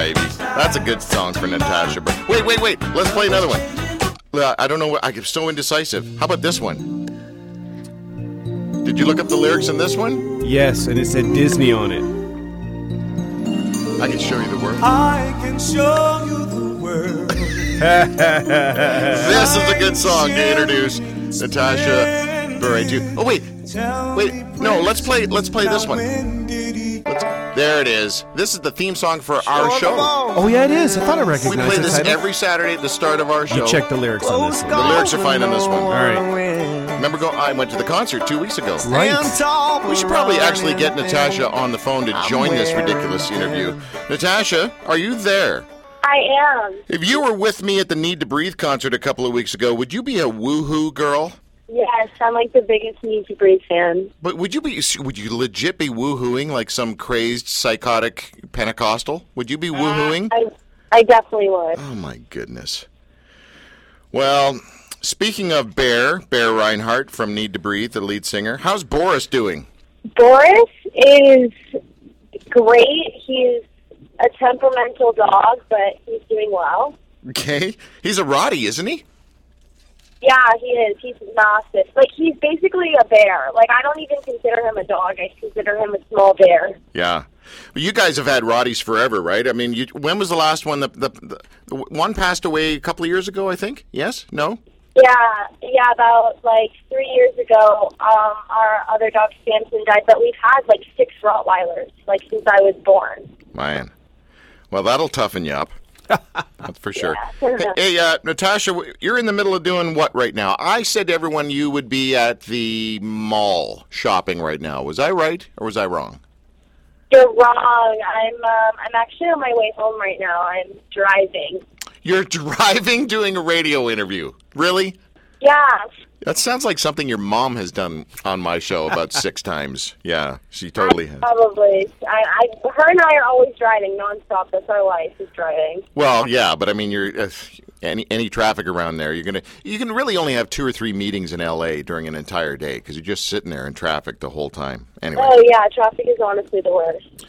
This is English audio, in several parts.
baby. That's a good song for Natasha. But wait, wait, wait. Let's play another one. Uh, I don't know. what- I'm so indecisive. How about this one? Did you look up the lyrics in this one? Yes, and it said Disney on it. I can show you the words. I can show you the world. This is a good song to introduce Natasha Bure to. Oh wait, wait. No, let's play. Let's play this one. Let's, there it is. This is the theme song for our show. Oh yeah, it is. I thought I recognized it. We recognized play the this title. every Saturday at the start of our show. You check the lyrics on this. One. The lyrics are fine on this one. All right. Remember, go. I went to the concert two weeks ago. Right. We should probably actually get Natasha on the phone to join this ridiculous interview. Natasha, are you there? I am. If you were with me at the Need to Breathe concert a couple of weeks ago, would you be a woohoo girl? Yes, I'm like the biggest Need to Breathe fan. But would you be? Would you legit be woohooing like some crazed psychotic Pentecostal? Would you be uh, woohooing? I, I definitely would. Oh my goodness. Well, speaking of Bear, Bear Rinehart from Need to Breathe, the lead singer, how's Boris doing? Boris is great. He's a temperamental dog, but he's doing well. Okay, he's a Roddy, isn't he? Yeah, he is. He's massive. Like he's basically a bear. Like I don't even consider him a dog. I consider him a small bear. Yeah. But you guys have had Roddies forever, right? I mean, you, when was the last one? The, the, the, the one passed away a couple of years ago, I think. Yes? No? Yeah, yeah. About like three years ago, um, our other dog Samson died, but we've had like six Rottweilers like since I was born. Man. Well, that'll toughen you up. For sure. Yeah. Hey, hey uh, Natasha, you're in the middle of doing what right now? I said to everyone you would be at the mall shopping right now. Was I right or was I wrong? You're wrong. I'm um, I'm actually on my way home right now. I'm driving. You're driving doing a radio interview. Really? Yeah. That sounds like something your mom has done on my show about six times. Yeah, she totally has. Probably. I, I, her and I are always driving nonstop. That's our life is driving. Well, yeah, but I mean, you're uh, any any traffic around there. You're gonna you can really only have two or three meetings in L.A. during an entire day because you're just sitting there in traffic the whole time. Anyway, Oh yeah, traffic is honestly the worst.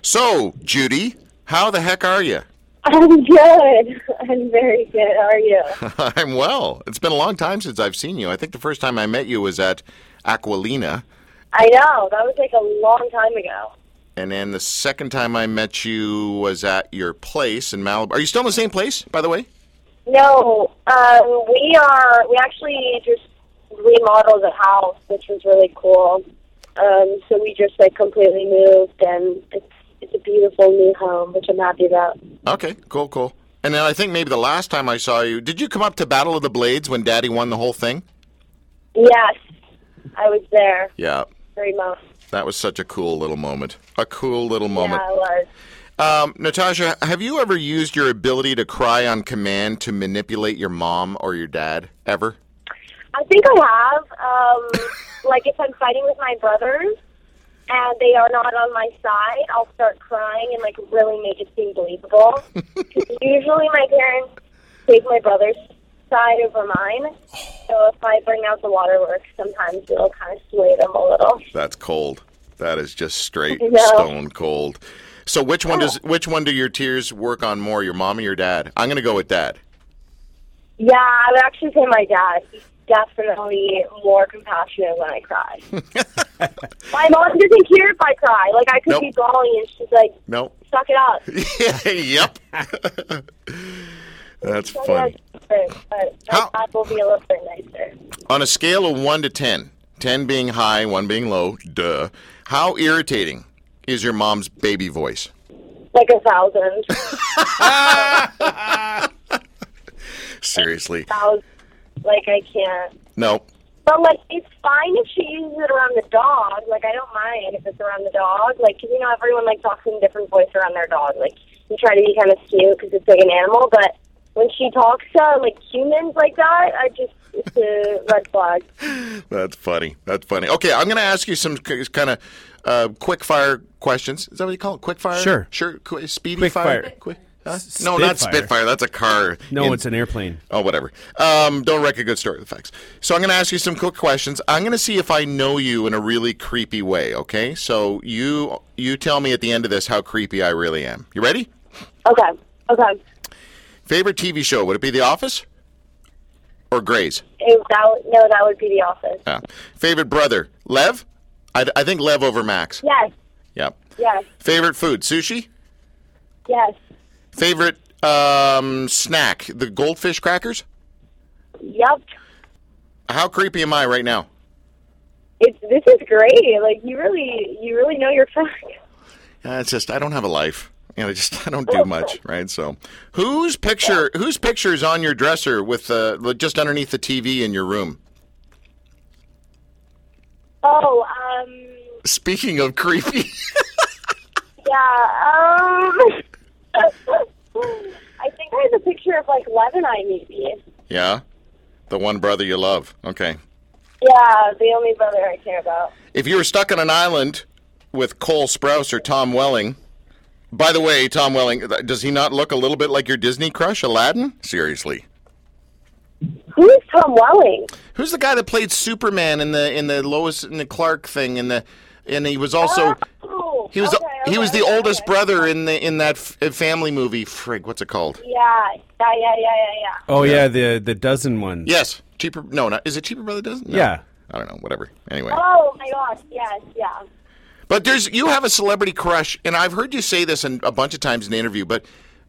so Judy, how the heck are you? I'm good. I'm very good. How are you? I'm well. It's been a long time since I've seen you. I think the first time I met you was at Aquilina, I know that was like a long time ago. and then the second time I met you was at your place in Malibu. Are you still in the same place, by the way? No, um, we are. We actually just remodeled the house, which was really cool. Um, so we just like completely moved, and it's it's a beautiful new home, which I'm happy about. Okay, cool, cool. And then I think maybe the last time I saw you, did you come up to Battle of the Blades when Daddy won the whole thing? Yes, I was there Yeah, very much. that was such a cool little moment. A cool little moment. Yeah, moment. I was. Um, Natasha, have you ever used your ability to cry on command to manipulate your mom or your dad ever? I think I have. Um, like if I'm fighting with my brothers and they are not on my side, I'll start crying and like really make it seem believable. usually my parents take my brother's side over mine. So if I bring out the waterworks, sometimes it'll kind of sway them a little. That's cold. That is just straight stone cold. So which one oh. does which one do your tears work on more, your mom or your dad? I'm going to go with dad. Yeah, I would actually say my dad. He's definitely more compassionate when I cry. my mom doesn't care if I cry. Like I could Nope. be bawling and she's like, Nope. "Suck it up." yep. That's funny. but How? will be a little bit nicer. On a scale of 1 to 10, 10 being high, 1 being low, duh, how irritating is your mom's baby voice? Like a thousand. Seriously. thousand. Like I can't. No. But like it's fine if she uses it around the dog. Like I don't mind if it's around the dog. Like 'cause, you know everyone like talks in a different voice around their dog. Like you try to be kind of cute because it's like an animal. But when she talks to like humans like that, I just it's a red flag. That's funny. That's funny. Okay, I'm going to ask you some kind of uh, quick fire questions. Is that what you call it? Quick fire? Sure. Sure. Qu- speedy Quick fire. fire. Quick. Huh? No, not Spitfire. Spitfire. That's a car. No, in- it's an airplane. Oh, whatever. Um, don't wreck a good story with facts. So I'm going to ask you some quick questions. I'm going to see if I know you in a really creepy way. Okay. So you you tell me at the end of this how creepy I really am. You ready? Okay. Okay. Favorite TV show? Would it be The Office or Grey's? It, that no, that would be The Office. Yeah. Favorite brother? Lev? I, I think Lev over Max. Yes. Yep. Yes. Favorite food? Sushi? Yes. Favorite um, snack? The goldfish crackers? Yep. How creepy am I right now? It's this is great. Like you really, you really know your facts. Uh, it's just I don't have a life. You know, I just I don't do much, right? So, whose picture? Whose picture is on your dresser with uh, just underneath the TV in your room? Oh, um, Speaking of creepy, yeah. Um, I think a picture of like Lev and I maybe. yeah, the one brother you love. Okay, Yeah, the only brother I care about. if you were stuck on an island with Cole Sprouse or Tom Welling. By the way, Tom Welling, does he not look a little bit like your Disney crush, Aladdin? Seriously. Who is Tom Welling? Who's the guy that played Superman in the in the Lois and the Clark thing in the and he was also Oh, he was okay, he was the okay, oldest okay. brother in the in that f- uh, family movie. Frig, what's it called? Yeah, yeah, yeah, yeah, yeah, yeah. Oh yeah, the the dozen one. Yes, cheaper. No, not is it cheaper brother doesn't? No. Yeah. I don't know. Whatever. Anyway, Oh my gosh, yes, yeah. but there's you have a celebrity crush, and I've heard you say this in, a bunch of times in the interview, but.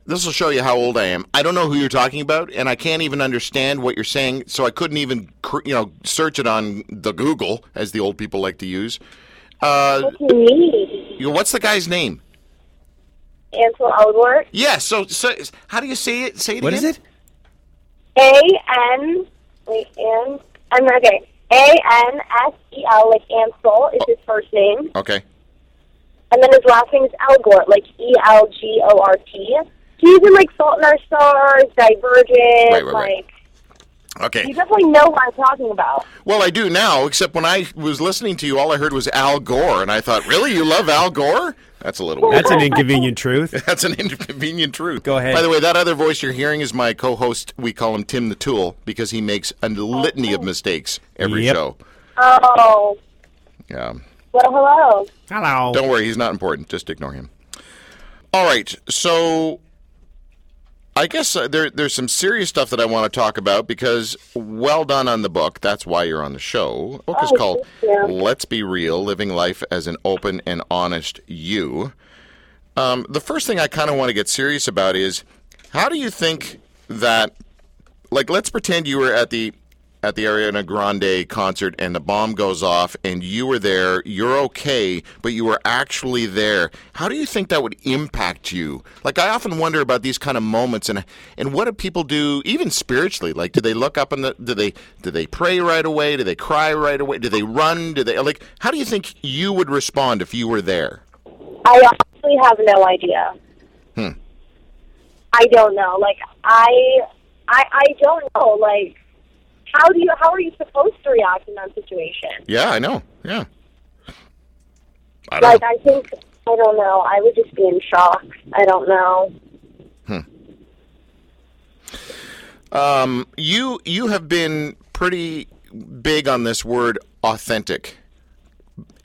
This will show you how old I am. I don't know who you're talking about, and I can't even understand what you're saying. So I couldn't even, cr- you know, search it on the Google, as the old people like to use. Uh, What do you know, what's the guy's name? Ansel Elgort. Yeah. So, so how do you say it? Say it What again. is it? A N wait N I'm okay. A N S E L like Ansel is his first name. Okay. And then his last name is Elgort, like E L G O R T. He's in like Fault in Our Stars, Divergent, Right, right, right. Like Okay. you definitely know what I'm talking about. Well, I do now, except when I was listening to you, all I heard was Al Gore, and I thought, really, you love Al Gore? That's a little. That's an inconvenient truth. That's an inconvenient truth. Go ahead. By the way, that other voice you're hearing is my co-host. We call him Tim the Tool because he makes a litany of mistakes every Yep. show. Oh Yeah. well hello. Hello. Don't worry, he's not important. Just ignore him. All right, so I guess uh, there, there's some serious stuff that I want to talk about because well done on the book. That's why you're on the show. The book is Oh, called thank "Let's Be Real: Living Life as an Open and Honest You." Um, the first thing I kind of want to get serious about is how do you think that, like, let's pretend you were at the at the Ariana Grande concert and the bomb goes off and you were there, you're okay, but you were actually there. How do you think that would impact you? Like I often wonder about these kind of moments and and what do people do even spiritually? Like do they look up and the, do they do they pray right away? Do they cry right away? Do they run? Do they like how do you think you would respond if you were there? I honestly have no idea. Hmm. I don't know. Like I I I don't know. Like how do you how are you supposed to react in that situation? Yeah, I know. Yeah. I Like know. I think I don't know. I would just be in shock. I don't know. Um, you you have been pretty big on this word authentic.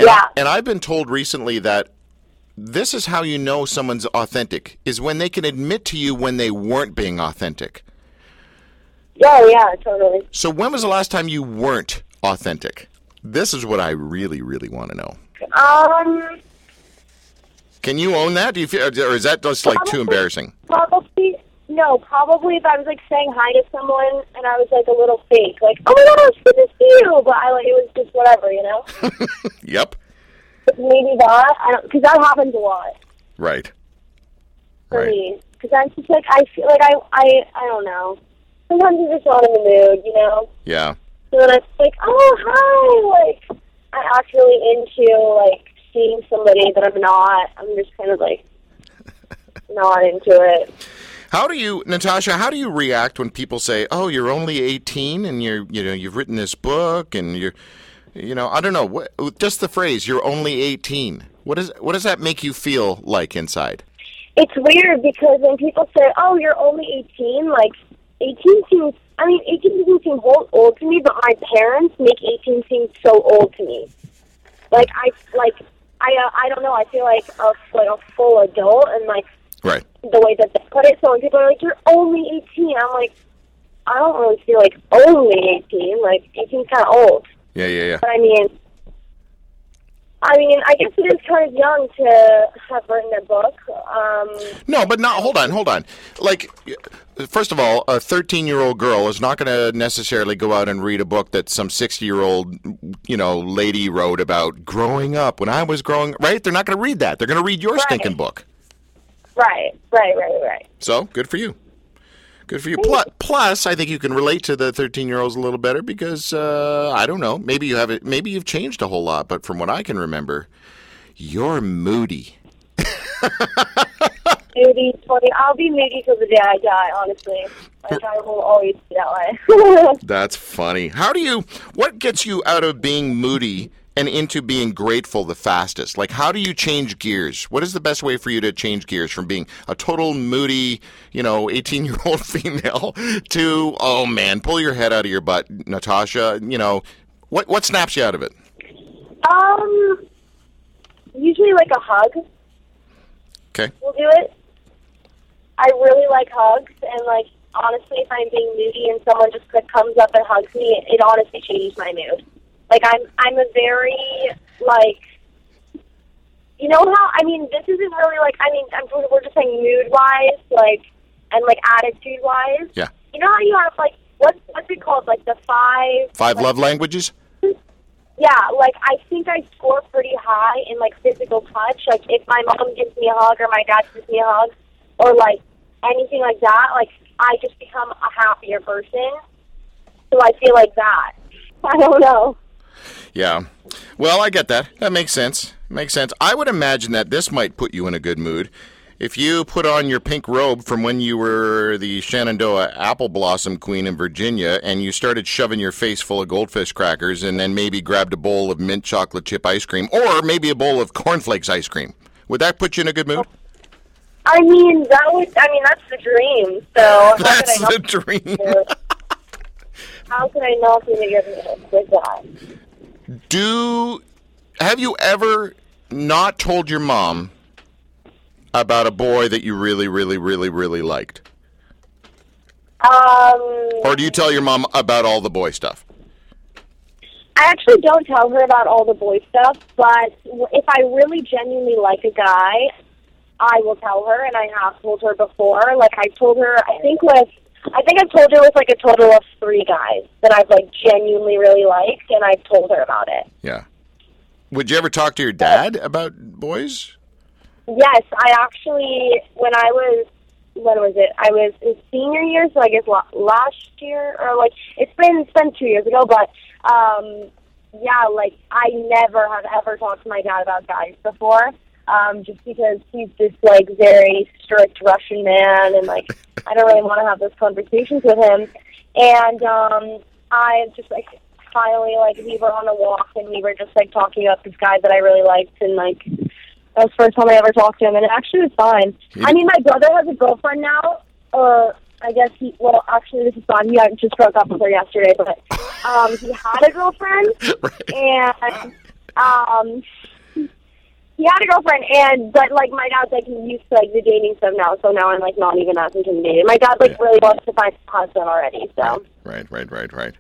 And Yeah. and I've been told recently that this is how you know someone's authentic is when they can admit to you when they weren't being authentic. Yeah, yeah, totally. So when was the last time you weren't authentic? This is what I really really want to know. Um Can you own that? Do you feel, or is that just like too embarrassing? probably no, probably if I was like saying hi to someone and I was like a little fake, like, Oh my gosh, good to see you but I like it was just whatever, you know? Yep. Maybe that. I don't because that happens a lot. Right. for Right. me because I'm just like I feel like I I I don't know. Sometimes I'm just not in the mood, you know. Yeah. So then I'm like, oh hi, like I'm actually into like seeing somebody that I'm not. I'm just kind of like not into it. How do you, Natasha? How do you react when people say, "Oh, you're only 18 and you're, you know, you've written this book and you're, you know, I don't know, what, just the phrase "you're only 18." What does what does that make you feel like inside? It's weird because when people say, "Oh, you're only 18," like 18 seems. I mean, 18 doesn't seem old, old to me, but my parents make 18 seem so old to me. Like I like I uh, I don't know. I feel like a like a full adult and like Right. the way that they put it. So when people are like, "You're only 18," I'm like, I don't really feel like only 18. Like 18 is kind of old. Yeah, yeah, yeah. But I mean, I mean, I guess it is kind of young to have written a book. Um, No, but not. Hold on, hold on. Like, first of all, a 13 year old girl is not going to necessarily go out and read a book that some 60 year old, you know, lady wrote about growing up when I was growing. Right? They're not going to read that. They're going to read your Right. stinking book. right, right, right, right. So good for you. Good for you. Plus, plus, I think you can relate to the 13 year olds a little better because uh, I don't know. Maybe you have it. Maybe you've changed a whole lot. But from what I can remember, you're moody. Moody, twenty. I'll be moody till the day I die. Honestly, like I will always be that way. That's funny. How do you? What gets you out of being moody and into being grateful the fastest? Like, how do you change gears? What is the best way for you to change gears from being a total moody, you know, eighteen-year-old female to oh man, pull your head out of your butt, Natasha? You know, what what snaps you out of it? um, usually like a hug Okay. We'll do it. I really like hugs, and like honestly, if I'm being moody and someone just comes up and hugs me, it honestly changes my mood. Like I'm, I'm a very like, you know how I mean, this isn't really like I mean, I'm we're just saying mood wise, like, and like attitude wise. Yeah. You know how you have like what what's it called, like the five Five like, love languages. yeah, like I think I score pretty high in like physical touch. Like if my mom gives me a hug or my dad gives me a hug or like anything like that, like I just become a happier person. So I feel like that. I don't know. Yeah. Well, I get that. That makes sense. Makes sense. I would imagine that this might put you in a good mood. If you put on your pink robe from when you were the Shenandoah apple blossom queen in Virginia and you started shoving your face full of goldfish crackers and then maybe grabbed a bowl of mint chocolate chip ice cream or maybe a bowl of cornflakes ice cream, would that put you in a good mood? I mean, that would. I mean, that's the dream. So how could I That's the dream. How could I not be in a good mood with that? Do have you ever not told your mom about a boy that you really, really, really, really liked? Um, Or do you tell your mom about all the boy stuff? I actually don't tell her about all the boy stuff, but if I really genuinely like a guy, I will tell her, and I have told her before. Like I told her, I think with, I think I've told her with like a total of three guys that I've like genuinely really liked, and I've told her about it. Yeah. Would you ever talk to your dad about boys? Yes, I actually when I was when was it? I was in senior year, so I guess la- last year or like it's been it's been two years ago, but um yeah, like I never have ever talked to my dad about guys before. Um, just because he's this like very strict Russian man and like I don't really want to have those conversations with him. And um I just like finally like we were on a walk and we were just like talking about this guy that I really liked and like that was the first time I ever talked to him, and it actually was fine. I mean, my brother has a girlfriend now, or I guess he. Well, actually, this is fine. He just broke up with her yesterday, but um, he had a girlfriend, and um, he had a girlfriend, and but like my dad's like used to like the dating stuff now, so now I'm like not even as intimidated. My dad like really wants to find a husband already, so. Right, right, right, right.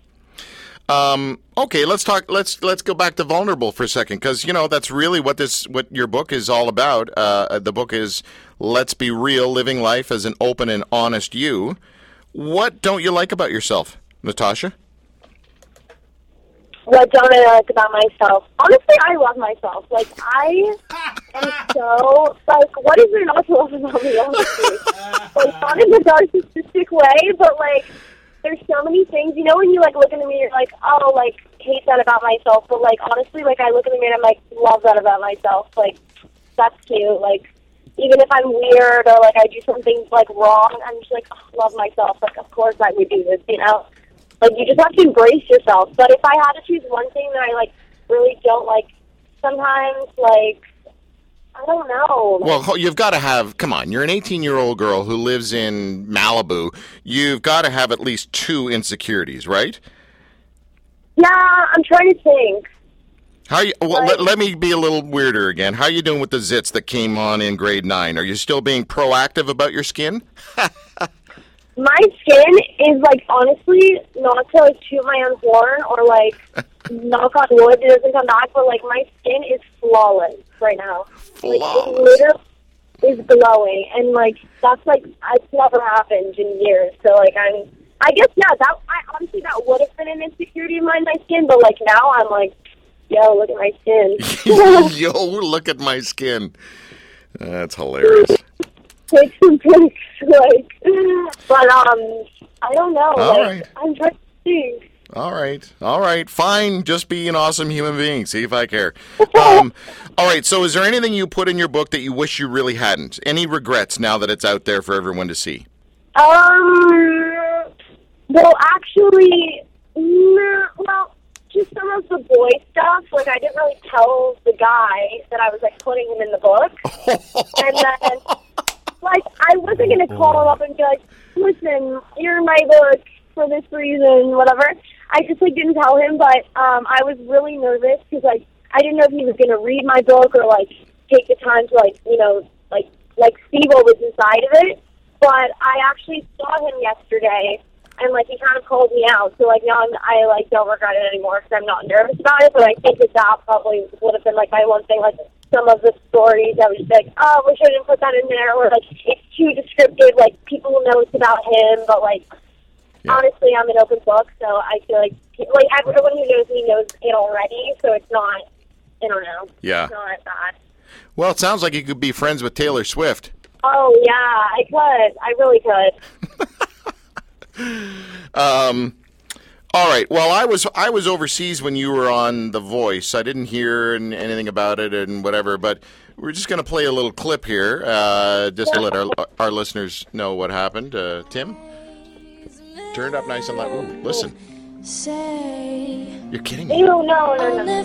Um, okay, let's talk. Let's let's go back to vulnerable for a second, because you know that's really what this what your book is all about. Uh, the book is "Let's Be Real: Living Life as an Open and Honest You." What don't you like about yourself, Natasha? What don't I like about myself? Honestly, I love myself. Like I am so like, what is there not to love about me? Honestly, like not in a narcissistic way, but like there's so many things. You know, when you like look in the mirror, like, oh, like hate that about myself. But like honestly, like I look in the mirror, and I'm like, love that about myself. Like that's cute. Like even if I'm weird or like I do something like wrong, I'm just like, oh, love myself. Like of course I would do this. You know. Like you just have to embrace yourself. But if I had to choose one thing that I like really don't like, sometimes like I don't know. Well, you've got to have. Come on, you're an 18 year old girl who lives in Malibu. You've got to have at least two insecurities, right? yeah, I'm trying to think. How you? Well, let, let me be a little weirder again. How are you doing with the zits that came on in grade nine? Are you still being proactive about your skin? My skin is like honestly not to like toot my own horn or like knock on wood it doesn't come back, but like my skin is flawless right now. Like it literally is glowing, and like that's like it's never happened in years. So like I'm, I guess yeah, that I honestly that would have been an insecurity of mine, my skin, but like now I'm like, yo, look at my skin. Yo, look at my skin. That's hilarious. Take some pics, like, but um, I don't know. All like, right. I'm trying to think. All right, all right, fine. Just be an awesome human being. See if I care. Um, all right. So, is there anything you put in your book that you wish you really hadn't? Any regrets now that it's out there for everyone to see? Um, well, actually, no, well, just some of the boy stuff. Like, I didn't really tell the guy that I was like putting him in the book, and then, like, I wasn't gonna call him up and be like, "Listen, you're my book for this reason, whatever." I just like didn't tell him, but um, I was really nervous because like I didn't know if he was gonna read my book or like take the time to like you know like like see what was inside of it. But I actually saw him yesterday, and like he kind of called me out. So like now I'm, I like don't regret it anymore because I'm not nervous about it. But I think that that probably would have been like my one thing. Like some of the stories, I was like, oh, we shouldn't put that in there, or like it's too descriptive. Like people will know it's about him, but like Yeah. honestly, I'm an open book, so I feel like like everyone who knows me knows it already. So it's not, I don't know, Yeah. it's not bad. Well, it sounds like you could be friends with Taylor Swift. Oh yeah, I could. I really could. Um, all right. Well, I was I was overseas when you were on The Voice. I didn't hear an- anything about it and whatever, but we're just going to play a little clip here, uh, just to let our our listeners know what happened. Uh, Tim, turn it up nice and loud. Ooh, listen, Say you're kidding me? Ew, no, no, no, no.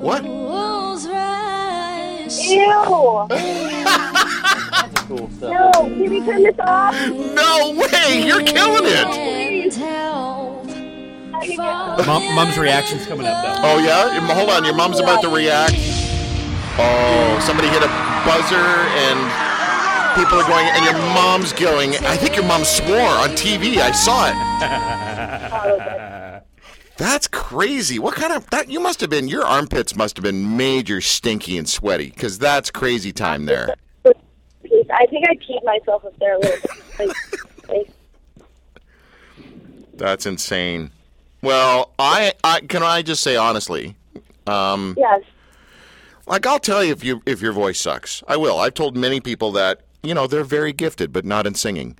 What? Ew. no, can we turn this off? No way! You're killing it. And Mom, mom's reaction's coming up though. Oh yeah. Your- Hold on. Your mom's about to react. Oh, somebody hit a buzzer and people are going, and your mom's going. I think your mom swore on TV. I saw it. That's crazy. What kind of that? You must have been. Your armpits must have been major, stinky, and sweaty. Because that's crazy time there. I think I peed myself up there a little bit. Like, like, That's insane. Well, I, I can I just say honestly, um, yes. like I'll tell you if you if your voice sucks. I will. I've told many people that you know they're very gifted, but not in singing.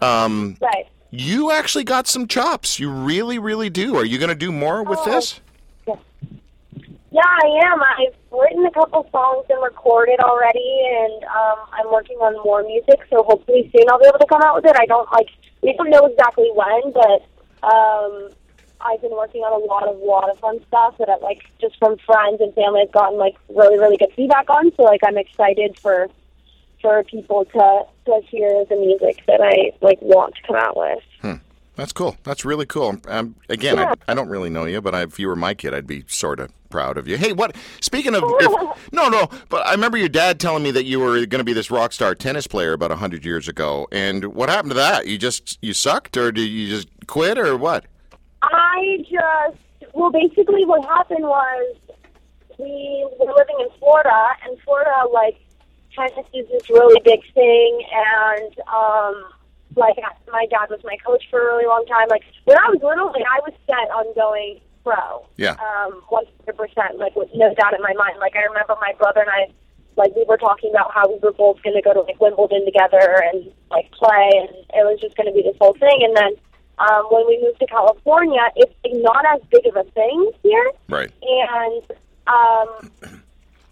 Um, Right. you actually got some chops. You really, really do. Are you going to do more with Oh. this? Yeah, I am. I've written a couple songs and recorded already, and um, I'm working on more music. So hopefully soon I'll be able to come out with it. I don't like we don't know exactly when, but um, I've been working on a lot of lot of fun stuff that I like just from friends and family have gotten like really really good feedback on. So like I'm excited for for people to to hear the music that I like want to come out with. That's cool. That's really cool. Um, again, Yeah. I, I don't really know you, but I, if you were my kid, I'd be sort of proud of you. Hey, what? Speaking of, if, no, no, but I remember your dad telling me that you were going to be this rock star tennis player about hundred years ago. And what happened to that? You just you sucked, or did you just quit, or what? I just well, basically, what happened was we were living in Florida, and Florida like tennis is this really big thing, and um, like my dad was my coach for a really long time. Like when I was little, like I was set on going pro. Yeah. Um, one hundred percent, like with no doubt in my mind. Like I remember my brother and I. Like we were talking about how we were both going to go to like Wimbledon together and like play, and it was just going to be this whole thing. And then um, when we moved to California, it's like, not as big of a thing here Right. and um,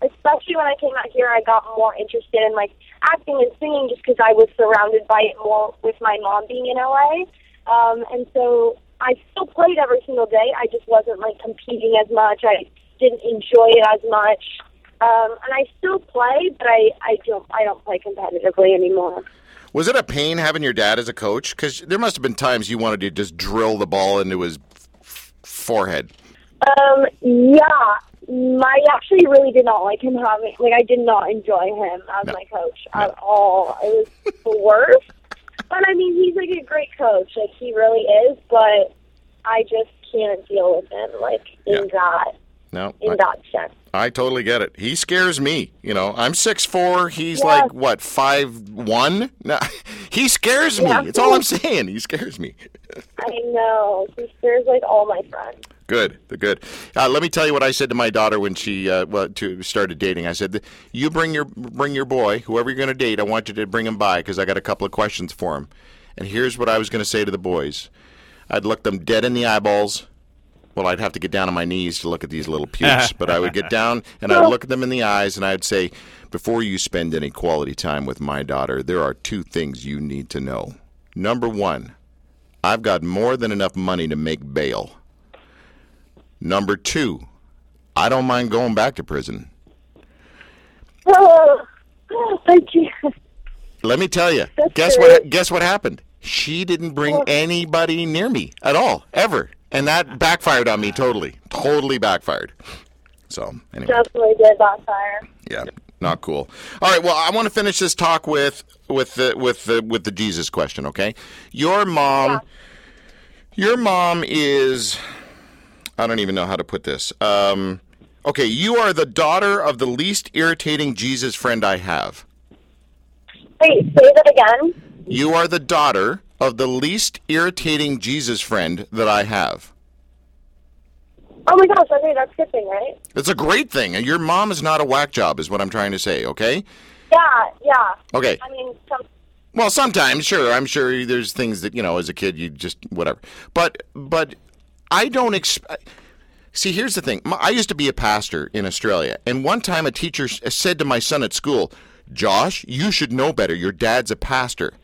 especially when I came out here, I got more interested in like acting and singing just because I was surrounded by it more with my mom being in LA. Um, and so I still played every single day. I just wasn't like competing as much. I didn't enjoy it as much. Um, and I still play, but I, I don't I don't play competitively anymore. Was it a pain having your dad as a coach? Because there must have been times you wanted to just drill the ball into his f- forehead. Um, yeah, I actually really did not like him having like I did not enjoy him as No. my coach at all. It was the worst. But I mean, he's like a great coach. Like he really is. But I just can't deal with him. Like in Yeah. that No, in I, that sense. I totally get it. He scares me. You know, I'm six four. He's Yeah. like what five one? No, he scares me. Yeah. It's all I'm saying. He scares me. I know. He scares like all my friends. Good, the good. Uh, let me tell you what I said to my daughter when she uh, well, to started dating. I said, "You bring your bring your boy, whoever you're going to date. I want you to bring him by because I got a couple of questions for him." And here's what I was going to say to the boys. I'd look them dead in the eyeballs. Well, I'd have to get down on my knees to look at these little pukes, but I would get down and I'd look at them in the eyes and I'd say, "Before you spend any quality time with my daughter, there are two things you need to know. Number one, I've got more than enough money to make bail." Number two, I don't mind going back to prison. Oh, thank can't. Let me tell you. That's guess what? Guess what happened? She didn't bring anybody near me at all, ever, and that backfired on me totally. Totally backfired. So anyway, Definitely did backfire. yeah, not cool. All right. Well, I want to finish this talk with with the with the with the Jesus question. Okay, your mom, your mom is. I don't even know how to put this. Um, okay, you are the daughter of the least irritating Jesus friend I have. Wait, say that again. You are the daughter of the least irritating Jesus friend that I have. Oh my gosh, okay, that's a good thing, right? It's a great thing. and Your mom is not a whack job, is what I'm trying to say, okay? Yeah, yeah. Okay. I mean, some, Well, sometimes, sure. I'm sure there's things that, you know, as a kid, you just, whatever. But, but I don't expect. See, here's the thing. I used to be a pastor in Australia, and one time a teacher said to my son at school, Josh, you should know better. Your dad's a pastor.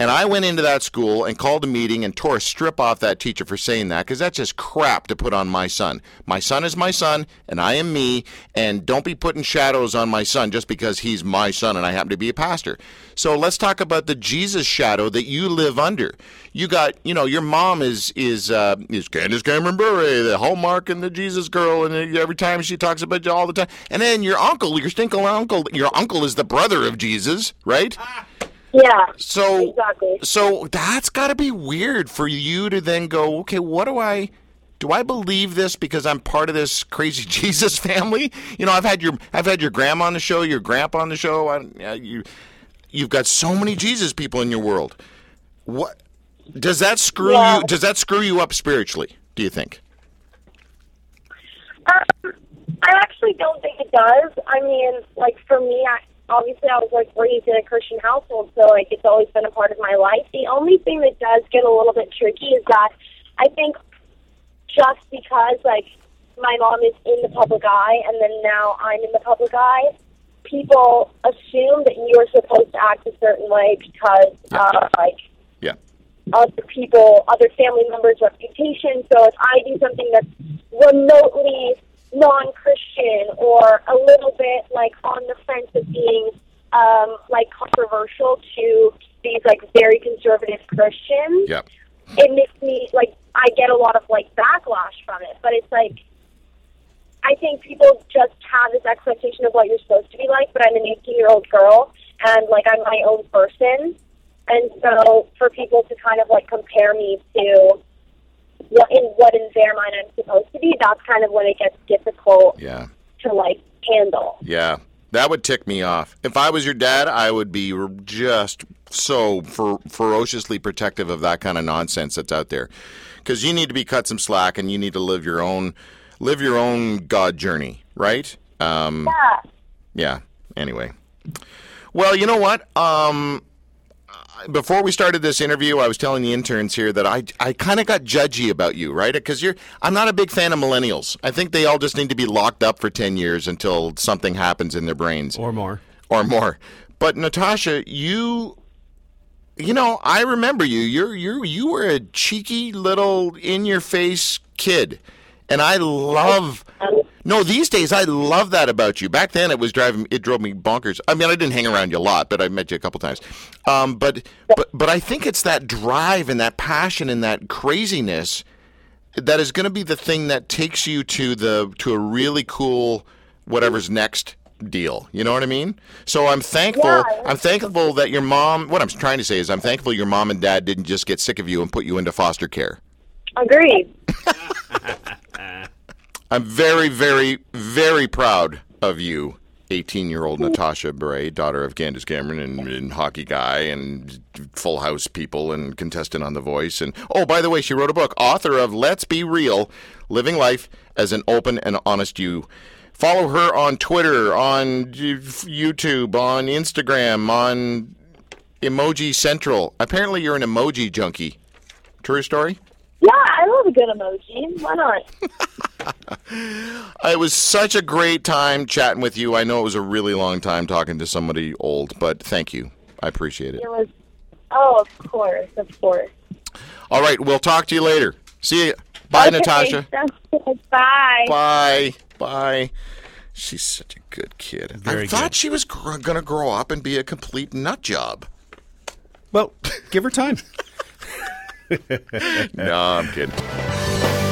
And I went into that school and called a meeting and tore a strip off that teacher for saying that because that's just crap to put on my son. My son is my son, and I am me, and don't be putting shadows on my son just because he's my son and I happen to be a pastor. So let's talk about the Jesus shadow that you live under. You got, you know, your mom is is uh, is Candace Cameron Bure, the Hallmark and the Jesus girl, and every time she talks about you all the time. And then your uncle, your stinking uncle, your uncle is the brother of Jesus, right? Yeah. So Exactly. so that's got to be weird for you to then go, okay, what do I do I believe this because I'm part of this crazy Jesus family? You know, I've had your I've had your grandma on the show, your grandpa on the show. I, you you've got so many Jesus people in your world. What does that screw Yeah. you does that screw you up spiritually, do you think? Um, I actually don't think it does. I mean, like for me, I, obviously I was like raised in a Christian household, so like it's always been a part of my life. The only thing that does get a little bit tricky is that I think just because like my mom is in the public eye and then now I'm in the public eye, people assume that you're supposed to act a certain way because uh, like Yeah. other people, other family members' reputation. So if I do something that's remotely non-Christian or a little bit like on the fence of being um, like controversial to these like very conservative Christians, Yeah. it makes me like I get a lot of like backlash from it. But it's like I think people just have this expectation of what you're supposed to be like. But I'm an 18 year old girl, and like I'm my own person, and so for people to kind of like compare me to what in what in their mind I'm supposed to be, that's kind of when it gets difficult Yeah. to like handle. Yeah, that would tick me off. If I was your dad, I would be just so fer- ferociously protective of that kind of nonsense that's out there, because you need to be cut some slack and you need to live your own live your own God journey, right? Um, Yeah. yeah. Anyway, well, you know what? Um, before we started this interview, I was telling the interns here that I I kind of got judgy about you, right? Because you're I'm not a big fan of millennials. I think they all just need to be locked up for ten years until something happens in their brains or more. or more. But Natasha, you you know, I remember you. You're you you were a cheeky little in your face kid. And I love No, these days I love that about you. Back then it was driving it drove me bonkers. I mean, I didn't hang around you a lot, but I met you a couple times. Um but but but I think it's that drive and that passion and that craziness that is going to be the thing that takes you to the to a really cool whatever's next deal. You know what I mean? So I'm thankful. Yeah. I'm thankful that your mom. What I'm trying to say is, I'm thankful your mom and dad didn't just get sick of you and put you into foster care. Agreed. I'm very, very, very proud of you, 18 year old Natasha Bure, daughter of Candace Cameron and, and hockey guy and Full House people and contestant on The Voice. And oh, by the way, she wrote a book, author of Let's Be Real Living Life as an Open and Honest You. Follow her on Twitter, on YouTube, on Instagram, on Emoji Central. Apparently, you're an emoji junkie. True story? Yeah, I love a good emoji. Why not? It was such a great time chatting with you. I know it was a really long time talking to somebody old, but thank you. I appreciate it. It was. Oh, of course, of course. All right, we'll talk to you later. See you. Bye, Okay, Natasha. Bye. Bye. Bye. She's such a good kid. I Very thought good. she was gr- going to grow up and be a complete nut job. Well, give her time. no, I'm kidding.